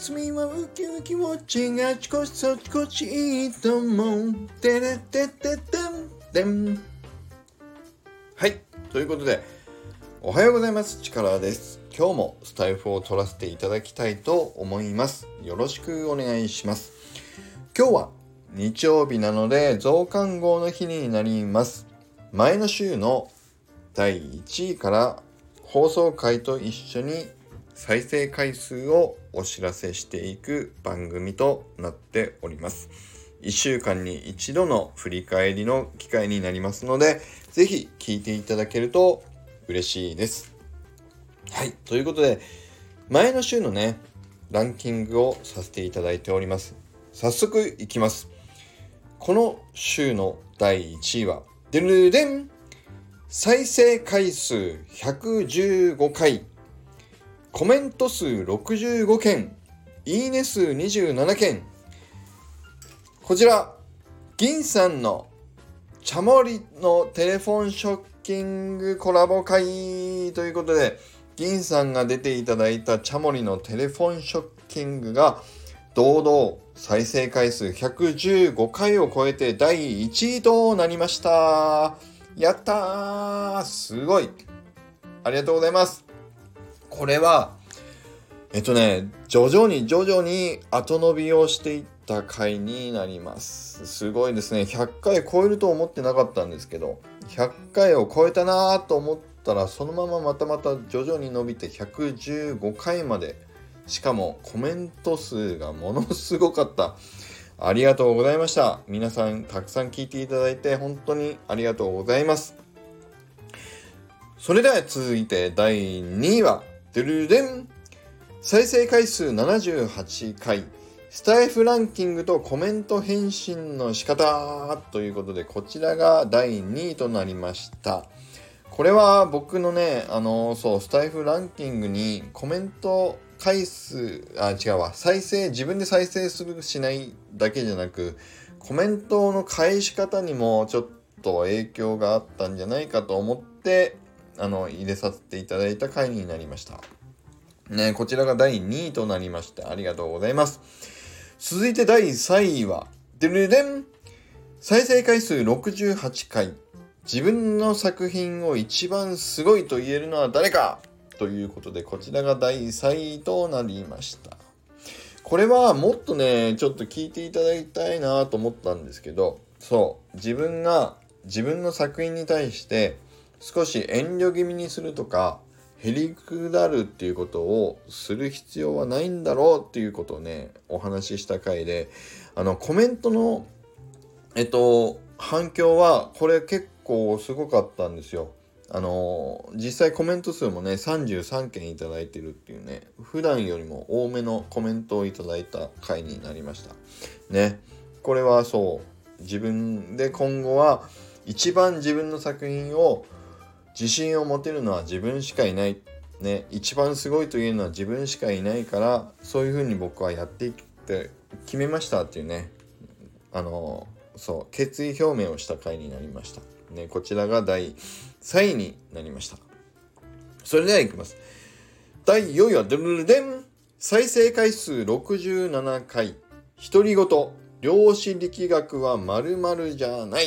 休みはウキウキウォッチがあちこちそちこちいいと思う。てれてててんてん。はい。ということで、おはようございます。チカラです。今日もスタイフを取らせていただきたいと思います。よろしくお願いします。今日は日曜日なので増刊号の日になります。前の週の第1位から放送回と一緒に再生回数をお知らせしていく番組となっております。1週間に一度の振り返りの機会になりますので、ぜひ聞いていただけると嬉しいです。はい。ということで、前の週のね、ランキングをさせていただいております。早速いきます。この週の第1位は、でるでん再生回数115回、コメント数65件、いいね数27件。こちら、銀さんのチャモリのテレフォンショッキングコラボ会ということで、銀さんが出ていただいたチャモリのテレフォンショッキングが堂々再生回数115回を超えて第1位となりました。やったーすごいありがとうございますこれは、えっとね、徐々に徐々に後伸びをしていった回になります。すごいですね。100回超えると思ってなかったんですけど、100回を超えたなーと思ったら、そのまままたまた徐々に伸びて115回まで、しかもコメント数がものすごかった。ありがとうございました。皆さんたくさん聞いていただいて本当にありがとうございます。それでは続いて第2位は、ドゥルデン。再生回数78回、スタイフランキングとコメント返信の仕方ということで、こちらが第2位となりました。これは僕のね、あの、そう、スタイフランキングにコメント回数、あ、違うわ、再生、自分で再生するしないだけじゃなく、コメントの返し方にもちょっと影響があったんじゃないかと思って、あの、入れさせていただいた回になりました。ね、こちらが第2位となりまして、ありがとうございます。続いて第3位は、でるでん再生回数68回。自分の作品を一番すごいと言えるのは誰か？ということで、こちらが第3位となりました。これはもっとね、ちょっと聞いていただきたいなと思ったんですけど、そう、自分が自分の作品に対して少し遠慮気味にするとか、へりくだるっていうことをする必要はないんだろうっていうことをね、お話しした回で、あの、コメントの、えっと、反響はこれ結構すごかったんですよ。あの、実際コメント数もね33件いいてるっていうね普段よりも多めのコメントをいただいた回になりました。ね。これはそう。自分で今後は一番自分の作品を自信を持てるのは自分しかいないね一番すごいというのは自分しかいないからそういうふうに僕はやっていって決めましたっていうねあの、そう決意表明をした回になりましたねこちらが第3位になりました。それではいきます。第4位は、ドルルデン再生回数67回。独り言。量子力学は〇〇じゃない。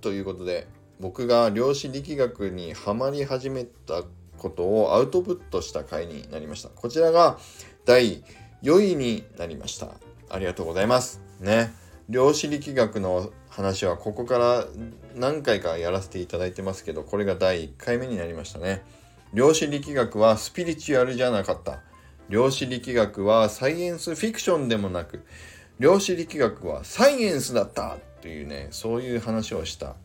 ということで、僕が量子力学にはまり始めたことをアウトプットした回になりました。こちらが第4位になりました。ありがとうございます。ね。量子力学の話はここから何回かやらせていただいてますけどこれが第1回目になりましたね量子力学はスピリチュアルじゃなかった量子力学はサイエンスフィクションでもなく量子力学はサイエンスだったというねそういう話をした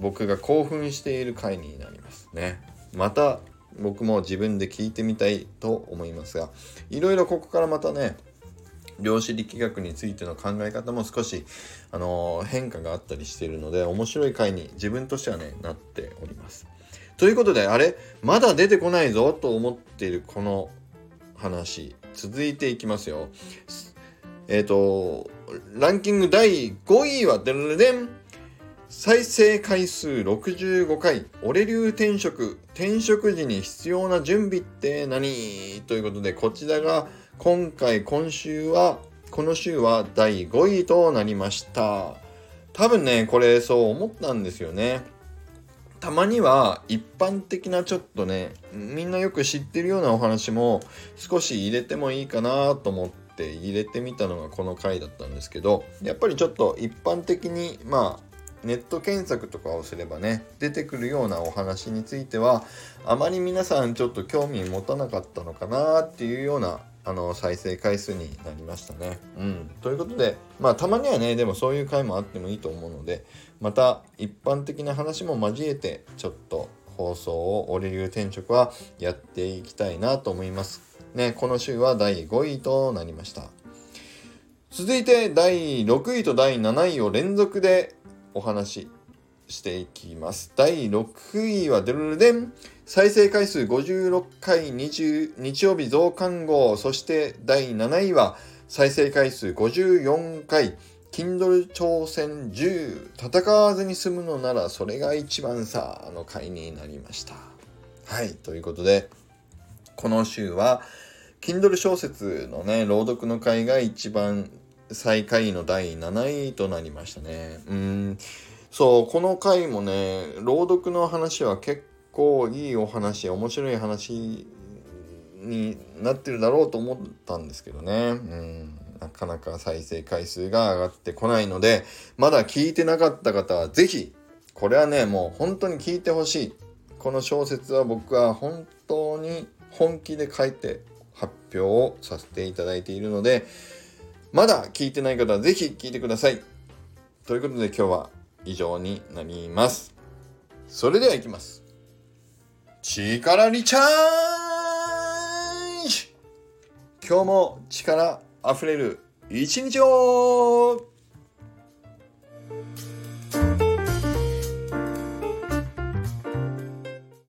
僕が興奮している回になりますねまた僕も自分で聞いてみたいと思いますがいろいろここからまたね量子力学についての考え方も少し、あのー、変化があったりしているので面白い回に自分としてはねなっております。ということであれ？まだ出てこないぞと思っているこの話続いていきますよ。えっ、ー、とランキング第5位はでるでん再生回数65回俺流転職。転職時に必要な準備って何？ということでこちらが今回今週はこの週は第5位となりました。多分ねこれそう思ったんですよね。たまには一般的なちょっとねみんなよく知ってるようなお話も少し入れてもいいかなと思って入れてみたのがこの回だったんですけどやっぱりちょっと一般的にまあネット検索とかをすればね出てくるようなお話についてはあまり皆さんちょっと興味持たなかったのかなっていうようなあの再生回数になりましたね。うん、ということでまあたまにはねでもそういう回もあってもいいと思うのでまた一般的な話も交えてちょっと放送を俺流転職はやっていきたいなと思います。ね、この週は第5位となりました。続いて第6位と第7位を連続でお話ししていきます。第6位はデルルデン。再生回数56回20日曜日増刊号。そして第7位は再生回数54回。Kindle 挑戦10戦わずに済むのならそれが一番さの回になりました。はい。ということでこの週は Kindle 小説のね朗読の回が一番最下位の第7位となりましたね。うん。そう、この回もね、朗読の話は結構いいお話、面白い話になってるだろうと思ったんですけどね。うん。なかなか再生回数が上がってこないので、まだ聞いてなかった方は是非、これはね、もう本当に聞いてほしい。この小説は僕は本当に本気で書いて発表をさせていただいているので、まだ聞いてない方はぜひ聞いてください。ということで今日は以上になります。それでは行きます。力リチャージ今日も力溢れる一日を